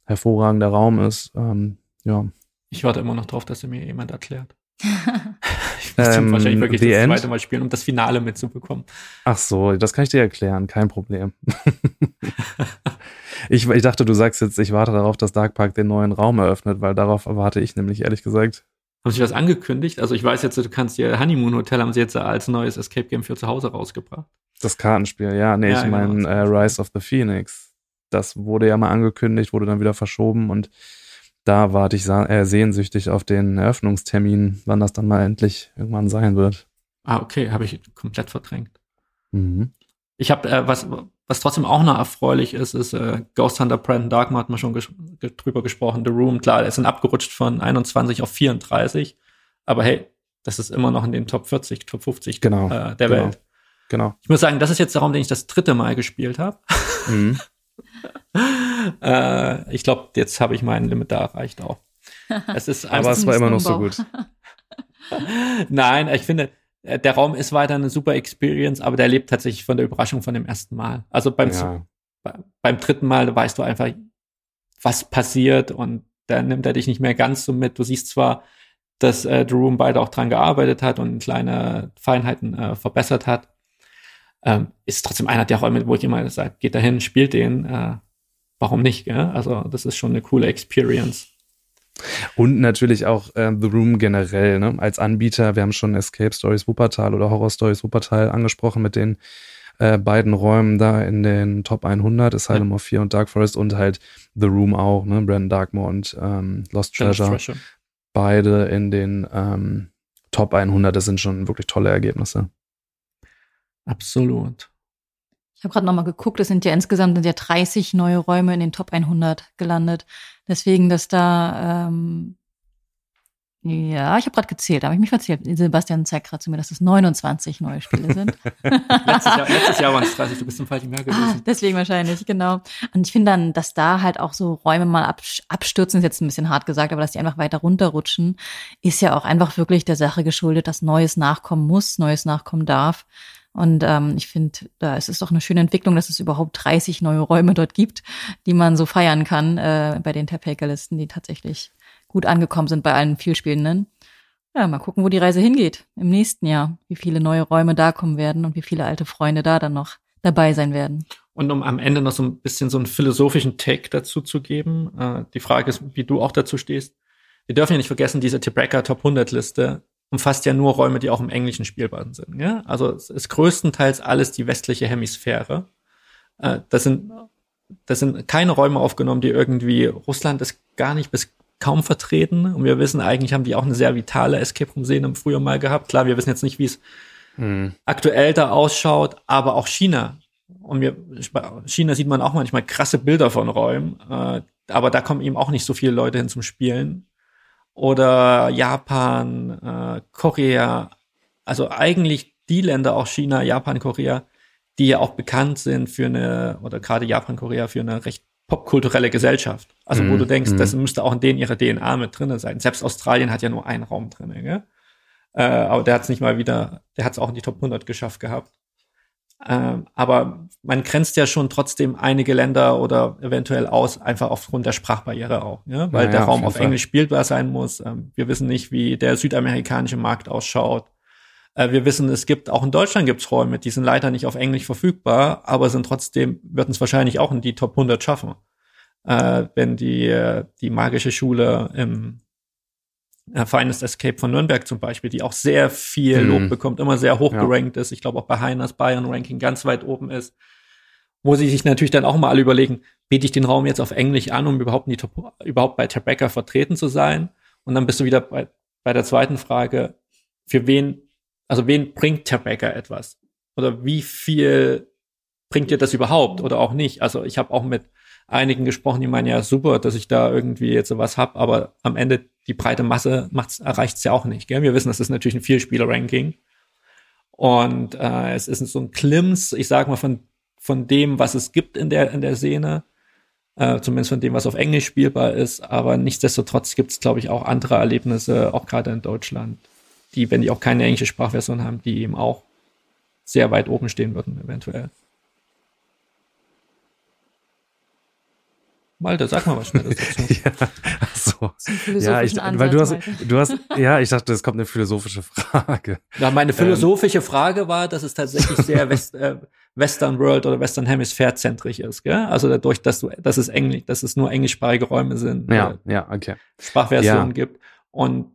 hervorragender Raum ist. Ähm, ja. Ich warte immer noch drauf, dass er mir jemand erklärt. Ich muss Ähm, wahrscheinlich wirklich The das End? zweite Mal spielen, um das Finale mitzubekommen. Ach so, das kann ich dir erklären, kein Problem. ich, ich dachte, du sagst jetzt, ich warte darauf, dass Dark Park den neuen Raum eröffnet, weil darauf erwarte ich nämlich ehrlich gesagt. Haben sie was angekündigt? Also ich weiß jetzt, du kannst dir Honeymoon Hotel haben sie jetzt als neues Escape Game für zu Hause rausgebracht. Das Kartenspiel, ja, nee, Ja, ich genau, meine äh, Rise of the Phoenix. Das wurde ja mal angekündigt, wurde dann wieder verschoben und da warte ich äh, sehnsüchtig auf den Eröffnungstermin, wann das dann mal endlich irgendwann sein wird. Ah, okay, habe ich komplett verdrängt. Mhm. Ich habe, äh, was, was trotzdem auch noch erfreulich ist, ist äh, Ghost Hunter Brandon Darkman hat man schon ges ge- drüber gesprochen. The Room, klar, es sind abgerutscht von 21 auf 34. Aber hey, das ist immer noch in den Top 40, Top 50 Genau, äh, der genau. Welt. Genau. Ich muss sagen, das ist jetzt der Raum, den ich das dritte Mal gespielt habe. Mhm. äh, ich glaube, jetzt habe ich mein Limit da erreicht auch. Es ist Aber es war immer noch so gut. nein, ich finde, äh, der Raum ist weiter eine super Experience, aber der lebt tatsächlich von der Überraschung von dem ersten Mal. Also beim, Ja. be- beim dritten Mal weißt du einfach, was passiert und da nimmt er dich nicht mehr ganz so mit. Du siehst zwar, dass äh, The Room beide auch dran gearbeitet hat und kleine Feinheiten äh, verbessert hat. Ähm, ist trotzdem einer der Räume, wo ich immer sage, geht dahin, spielt den. Äh, warum nicht? Gell? Also das ist schon eine coole Experience. Und natürlich auch ähm, The Room generell, ne? Als Anbieter, wir haben schon Escape Stories Wuppertal oder Horror Stories Wuppertal angesprochen mit den äh, beiden Räumen da in den Top 100, Asylum ja. of Fear und Dark Forest und halt The Room auch, ne? Brandon Darkmore und ähm, Lost Treasure. Beide in den ähm, Top 100, das sind schon wirklich tolle Ergebnisse. Absolut. Ich habe gerade nochmal geguckt, es sind ja insgesamt sind ja 30 neue Räume in den Top 100 gelandet. Deswegen, dass da ähm, ja, ich habe gerade gezählt, habe ich mich verzählt. Sebastian zeigt gerade zu mir, dass es 29 neue Spiele sind. letztes Jahr, letztes Jahr waren es 30, du bist im falschen Jahr gewesen. Ah, deswegen wahrscheinlich, genau. Und ich finde dann, dass da halt auch so Räume mal abstürzen, ist jetzt ein bisschen hart gesagt, aber dass die einfach weiter runterrutschen, ist ja auch einfach wirklich der Sache geschuldet, dass Neues nachkommen muss, Neues nachkommen darf. Und ähm, ich finde, da ist es doch eine schöne Entwicklung, dass es überhaupt 30 neue Räume dort gibt, die man so feiern kann äh, bei den Tapmaker-Listen, die tatsächlich gut angekommen sind bei allen Vielspielenden. Ja, mal gucken, wo die Reise hingeht im nächsten Jahr, wie viele neue Räume da kommen werden und wie viele alte Freunde da dann noch dabei sein werden. Und um am Ende noch so ein bisschen so einen philosophischen Take dazu zu geben, äh, die Frage ist, wie du auch dazu stehst. Wir dürfen ja nicht vergessen, diese Tibreka Top 100 Liste umfasst ja nur Räume, die auch im Englischen spielbar sind. Ja? Also es ist größtenteils alles die westliche Hemisphäre. Äh, das sind das sind keine Räume aufgenommen, die irgendwie Russland ist gar nicht bis kaum vertreten. Und wir wissen, eigentlich haben die auch eine sehr vitale Escape Room-Szene im Frühjahr mal gehabt. Klar, wir wissen jetzt nicht, wie es hm. aktuell da ausschaut, aber auch China. Und wir, China sieht man auch manchmal krasse Bilder von Räumen, äh, aber da kommen eben auch nicht so viele Leute hin zum Spielen. Oder Japan, äh, Korea, also eigentlich die Länder, auch China, Japan, Korea, die ja auch bekannt sind für eine, oder gerade Japan, Korea für eine recht popkulturelle Gesellschaft. Also mm, wo du mhm, denkst, mm. das müsste auch in denen ihrer DNA mit drinne sein. Selbst Australien hat ja nur einen Raum drinne, gell? Äh, aber der hat es nicht mal wieder, der hat es auch in die Top 100 geschafft gehabt. Ähm, aber man grenzt ja schon trotzdem einige Länder oder eventuell aus, einfach aufgrund der Sprachbarriere auch, ja? weil ja, der Raum auf, auf Englisch spielbar sein muss. Ähm, wir wissen nicht, wie der südamerikanische Markt ausschaut. Äh, wir wissen, es gibt auch in Deutschland gibt's Räume, die sind leider nicht auf Englisch verfügbar, aber sind trotzdem, würden es wahrscheinlich auch in die Top 100 schaffen, äh, wenn die, äh, die magische Schule im Finest Escape von Nürnberg zum Beispiel, die auch sehr viel Lob mhm. bekommt, immer sehr hoch ja. gerankt ist. Ich glaube auch bei Heiners Bayern Ranking ganz weit oben ist. Wo sie sich natürlich dann auch mal alle überlegen, biete ich den Raum jetzt auf Englisch an, um überhaupt, in die Top, überhaupt bei Tabecca vertreten zu sein? Und dann bist du wieder bei, bei der zweiten Frage, für wen also wen bringt Tabacca etwas? Oder wie viel bringt dir das überhaupt oder auch nicht? Also ich habe auch mit einigen gesprochen, die meinen ja super, dass ich da irgendwie jetzt sowas hab, aber am Ende die breite Masse macht's, erreicht's ja auch nicht. Gell? Wir wissen, das ist natürlich ein Vielspieler-Ranking. Und äh, es ist so ein Klimms, ich sag mal, von, von dem, was es gibt in der, in der Szene, äh, zumindest von dem, was auf Englisch spielbar ist, aber nichtsdestotrotz gibt's, glaube ich, auch andere Erlebnisse, auch gerade in Deutschland, die, wenn die auch keine englische Sprachversion haben, die eben auch sehr weit oben stehen würden, eventuell. Malte, sag mal was Schnelles dazu. ja, ach so. Ja, ich, weil du hast, du hast, ja, ich dachte, es kommt eine philosophische Frage. Ja, meine ähm, philosophische ähm. Frage war, dass es tatsächlich sehr West, äh, Western World oder Western Hemisphere zentrisch ist, gell? Also dadurch, dass du, dass es Englisch, dass es nur englischsprachige Räume sind, ja, äh, ja, okay. Sprachversionen ja. gibt und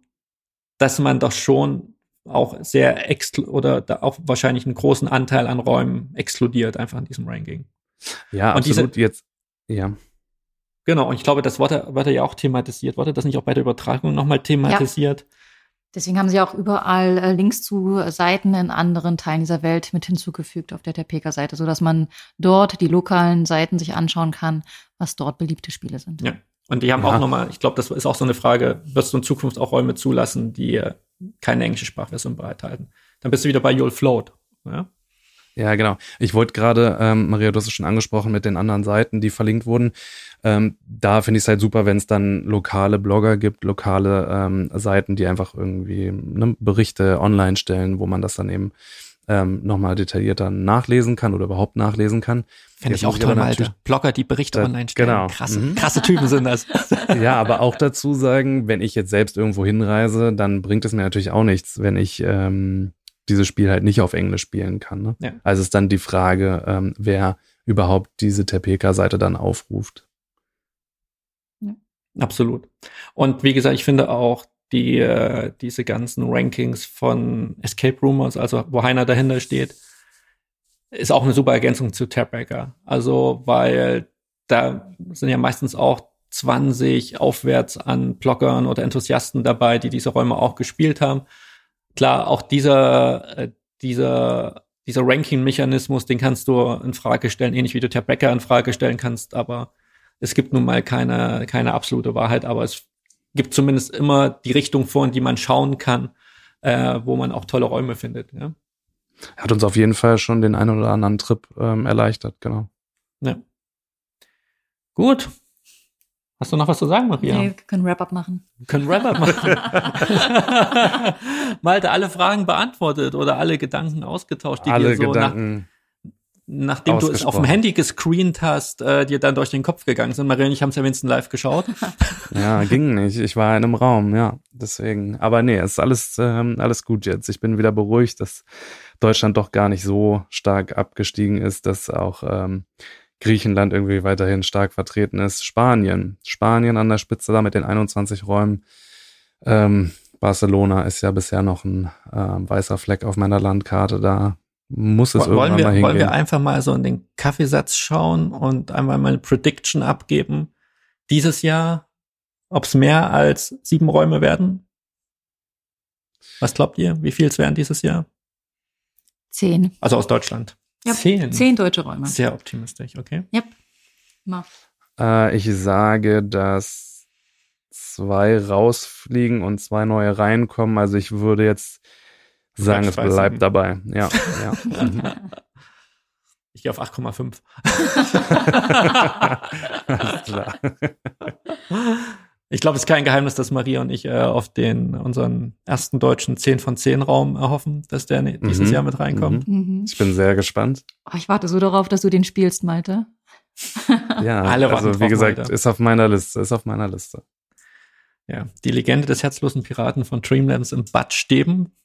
dass man doch schon auch sehr exklu oder da auch wahrscheinlich einen großen Anteil an Räumen exkludiert, einfach in diesem Ranking. Ja, und absolut. Diese, jetzt, ja. Genau, und ich glaube, das wurde, wurde ja auch thematisiert. Wurde das nicht auch bei der Übertragung nochmal thematisiert? Ja. Deswegen haben sie auch überall äh, Links zu Seiten in anderen Teilen dieser Welt mit hinzugefügt auf der Tapeka-Seite, sodass man dort die lokalen Seiten sich anschauen kann, was dort beliebte Spiele sind. Ja. Und die haben ja. auch nochmal, ich glaube, das ist auch so eine Frage, wirst du in Zukunft auch Räume zulassen, die keine englische Sprachversion bereithalten? Dann bist du wieder bei You'll Float. Ja? Ja, genau. Ich wollte gerade, ähm, Maria, du hast es schon angesprochen mit den anderen Seiten, die verlinkt wurden. Ähm, da finde ich es halt super, wenn es dann lokale Blogger gibt, lokale ähm, Seiten, die einfach irgendwie ne, Berichte online stellen, wo man das dann eben ähm, nochmal detaillierter nachlesen kann oder überhaupt nachlesen kann. Fände ich auch toll, Alter. Blogger, die Berichte da, online stellen. Genau. Krasse, mhm. krasse Typen sind das. ja, aber auch dazu sagen, wenn ich jetzt selbst irgendwo hinreise, dann bringt es mir natürlich auch nichts, wenn ich ähm, dieses Spiel halt nicht auf Englisch spielen kann. Ne? Ja. Also ist dann die Frage, ähm, wer überhaupt diese Tepeka-Seite dann aufruft. Absolut. Und wie gesagt, ich finde auch die, äh, diese ganzen Rankings von Escape Rumors, also wo Heiner dahinter steht, ist auch eine super Ergänzung zu Tabreaker. Also, weil da sind ja meistens auch 20 aufwärts an Bloggern oder Enthusiasten dabei, die diese Räume auch gespielt haben. Klar, auch dieser, äh, dieser, dieser Ranking-Mechanismus, den kannst du in Frage stellen, ähnlich wie du Tabreaker in Frage stellen kannst, aber es gibt nun mal keine, keine absolute Wahrheit, aber es gibt zumindest immer die Richtung vor, in die man schauen kann, äh, wo man auch tolle Räume findet. Ja? Hat uns auf jeden Fall schon den einen oder anderen Trip ähm, erleichtert, genau. Ja. Gut. Hast du noch was zu sagen, Maria? Nee, wir können Wrap-up machen. Wir können Wrap-up machen. Malte, alle Fragen beantwortet oder alle Gedanken ausgetauscht, die alle dir so Gedanken nachdem du es auf dem Handy gescreent hast, äh, dir dann durch den Kopf gegangen sind. Maria und ich haben es ja wenigstens live geschaut. ja, ging nicht. Ich war in einem Raum, ja. Deswegen. Aber nee, es ist alles, ähm, alles gut jetzt. Ich bin wieder beruhigt, dass Deutschland doch gar nicht so stark abgestiegen ist, dass auch ähm, Griechenland irgendwie weiterhin stark vertreten ist. Spanien. Spanien an der Spitze da mit den 21 Räumen. Ähm, Barcelona ist ja bisher noch ein äh, weißer Fleck auf meiner Landkarte. Da muss es wollen irgendwann wir, mal hingehen. Wollen wir einfach mal so in den Kaffeesatz schauen und einmal mal eine Prediction abgeben? Dieses Jahr, ob es mehr als sieben Räume werden? Was glaubt ihr? Wie viel es werden dieses Jahr? Zehn. Also aus Deutschland. Ja, zehn. Zehn deutsche Räume. Sehr optimistisch, okay. Yep. Äh, ich sage, dass zwei rausfliegen und zwei neue reinkommen. Also ich würde jetzt sagen, es bleibt dabei. Ja, ja. Mhm. Ich gehe auf 8,5. Alles klar. Ich glaube, es ist kein Geheimnis, dass Maria und ich äh, auf den unseren ersten deutschen 10 von 10 Raum erhoffen, dass der dieses mhm. Jahr mit reinkommt. Mhm. mhm. Ich bin sehr gespannt. Oh, ich warte so darauf, dass du den spielst, Malte. ja, Alle also wie gesagt, Malte. ist auf meiner Liste, ist auf meiner Liste. Ja, die Legende des herzlosen Piraten von Dreamlands im Bad Steben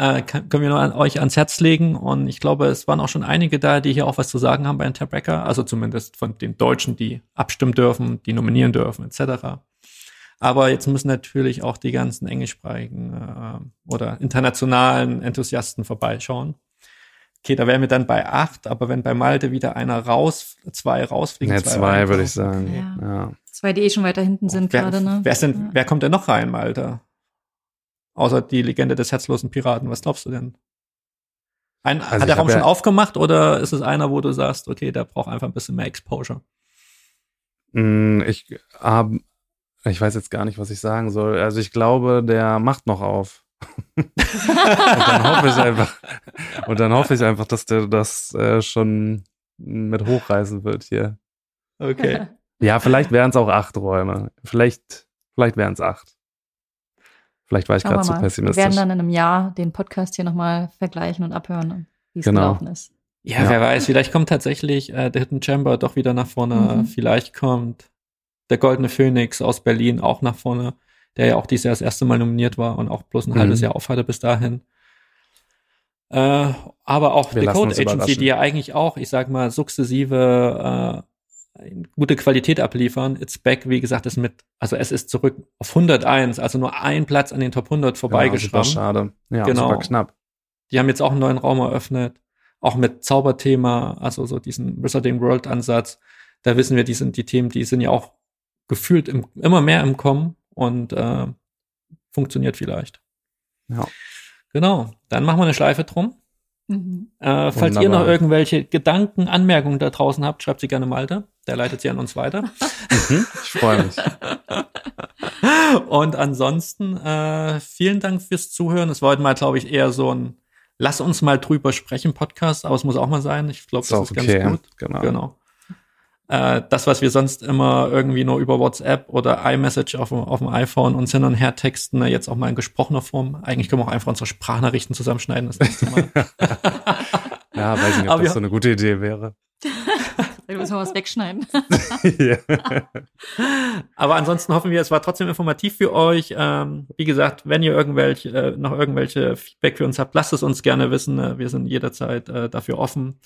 äh, können wir nur an euch ans Herz legen. Und ich glaube, es waren auch schon einige da, die hier auch was zu sagen haben bei Interbracker. Also zumindest von den Deutschen, die abstimmen dürfen, die nominieren dürfen, etc. Aber jetzt müssen natürlich auch die ganzen englischsprachigen äh, oder internationalen Enthusiasten vorbeischauen. Okay, da wären wir dann bei acht, aber wenn bei Malte wieder einer raus, zwei rausfliegen. Ja, zwei, zwei würde ich sagen. Ja. ja. Zwei, die eh schon weiter hinten sind gerade, ne? Wer, sind, ja. wer kommt denn noch rein, Malte? Außer die Legende des herzlosen Piraten. Was glaubst du denn? Ein, also hat der Raum schon ja aufgemacht oder ist es einer, wo du sagst, okay, der braucht einfach ein bisschen mehr Exposure? Mm, ich habe, ich weiß jetzt gar nicht, was ich sagen soll. Also ich glaube, der macht noch auf. und dann hoffe ich einfach, und dann hoffe ich einfach, dass der das äh, schon mit hochreißen wird hier. Okay. Ja, vielleicht wären es auch acht Räume. Vielleicht, vielleicht wären es acht. Vielleicht war ich gerade zu pessimistisch. Wir werden dann in einem Jahr den Podcast hier nochmal vergleichen und abhören, wie es genau. gelaufen ist. Ja, ja, wer weiß, vielleicht kommt tatsächlich äh, der Hidden Chamber doch wieder nach vorne. Mhm. Vielleicht kommt der Goldene Phönix aus Berlin auch nach vorne, der ja auch dieses Jahr das erste Mal nominiert war und auch bloß ein mhm. halbes Jahr aufhatte bis dahin. Äh, aber auch Wir die Code Agency, die ja eigentlich auch, ich sag mal, sukzessive äh, gute Qualität abliefern. It's back, wie gesagt, ist mit, also es ist zurück auf 101, also nur ein Platz an den Top 100 vorbeigeschrammt. Ja, schade. Ja, genau. knapp. Die haben jetzt auch einen neuen Raum eröffnet, auch mit Zauberthema, also so diesen Wizarding World Ansatz. Da wissen wir, die sind die Themen, die sind ja auch gefühlt im, immer mehr im Kommen und äh, funktioniert vielleicht. Ja. Genau. Dann machen wir eine Schleife drum. Mhm. Äh, falls ihr noch irgendwelche Gedanken, Anmerkungen da draußen habt, schreibt sie gerne Malte. Der leitet sie an uns weiter. Mhm, ich freue mich. Und ansonsten äh, vielen Dank fürs Zuhören. Es war heute mal, glaube ich, eher so ein Lass uns mal drüber sprechen Podcast, aber es muss auch mal sein. Ich glaube, das ist, ist okay, ganz gut. Genau. genau. Äh, das, was wir sonst immer irgendwie nur über WhatsApp oder iMessage auf, auf dem iPhone uns hin und her texten, ne, jetzt auch mal in gesprochener Form. Eigentlich können wir auch einfach unsere Sprachnachrichten zusammenschneiden. Das nächste Mal. ja, weiß nicht, ob aber das so eine gute Idee wäre. Da müssen wir was wegschneiden. Aber ansonsten hoffen wir, es war trotzdem informativ für euch. Ähm, wie gesagt, wenn ihr irgendwelche, äh, noch irgendwelche Feedback für uns habt, lasst es uns gerne wissen. Äh, wir sind jederzeit äh, dafür offen.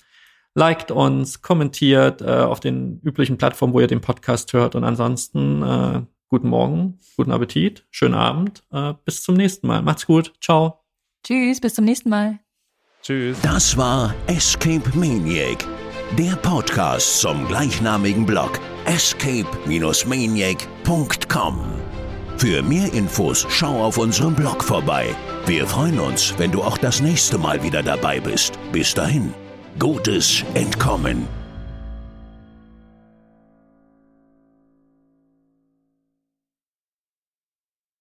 Liked uns, kommentiert äh, auf den üblichen Plattformen, wo ihr den Podcast hört. Und ansonsten äh, guten Morgen, guten Appetit, schönen Abend. Äh, bis zum nächsten Mal. Macht's gut. Ciao. Tschüss, bis zum nächsten Mal. Tschüss. Das war Escape Maniac, der Podcast zum gleichnamigen Blog escape-maniac.com. Für mehr Infos schau auf unserem Blog vorbei. Wir freuen uns, wenn du auch das nächste Mal wieder dabei bist. Bis dahin, gutes Entkommen.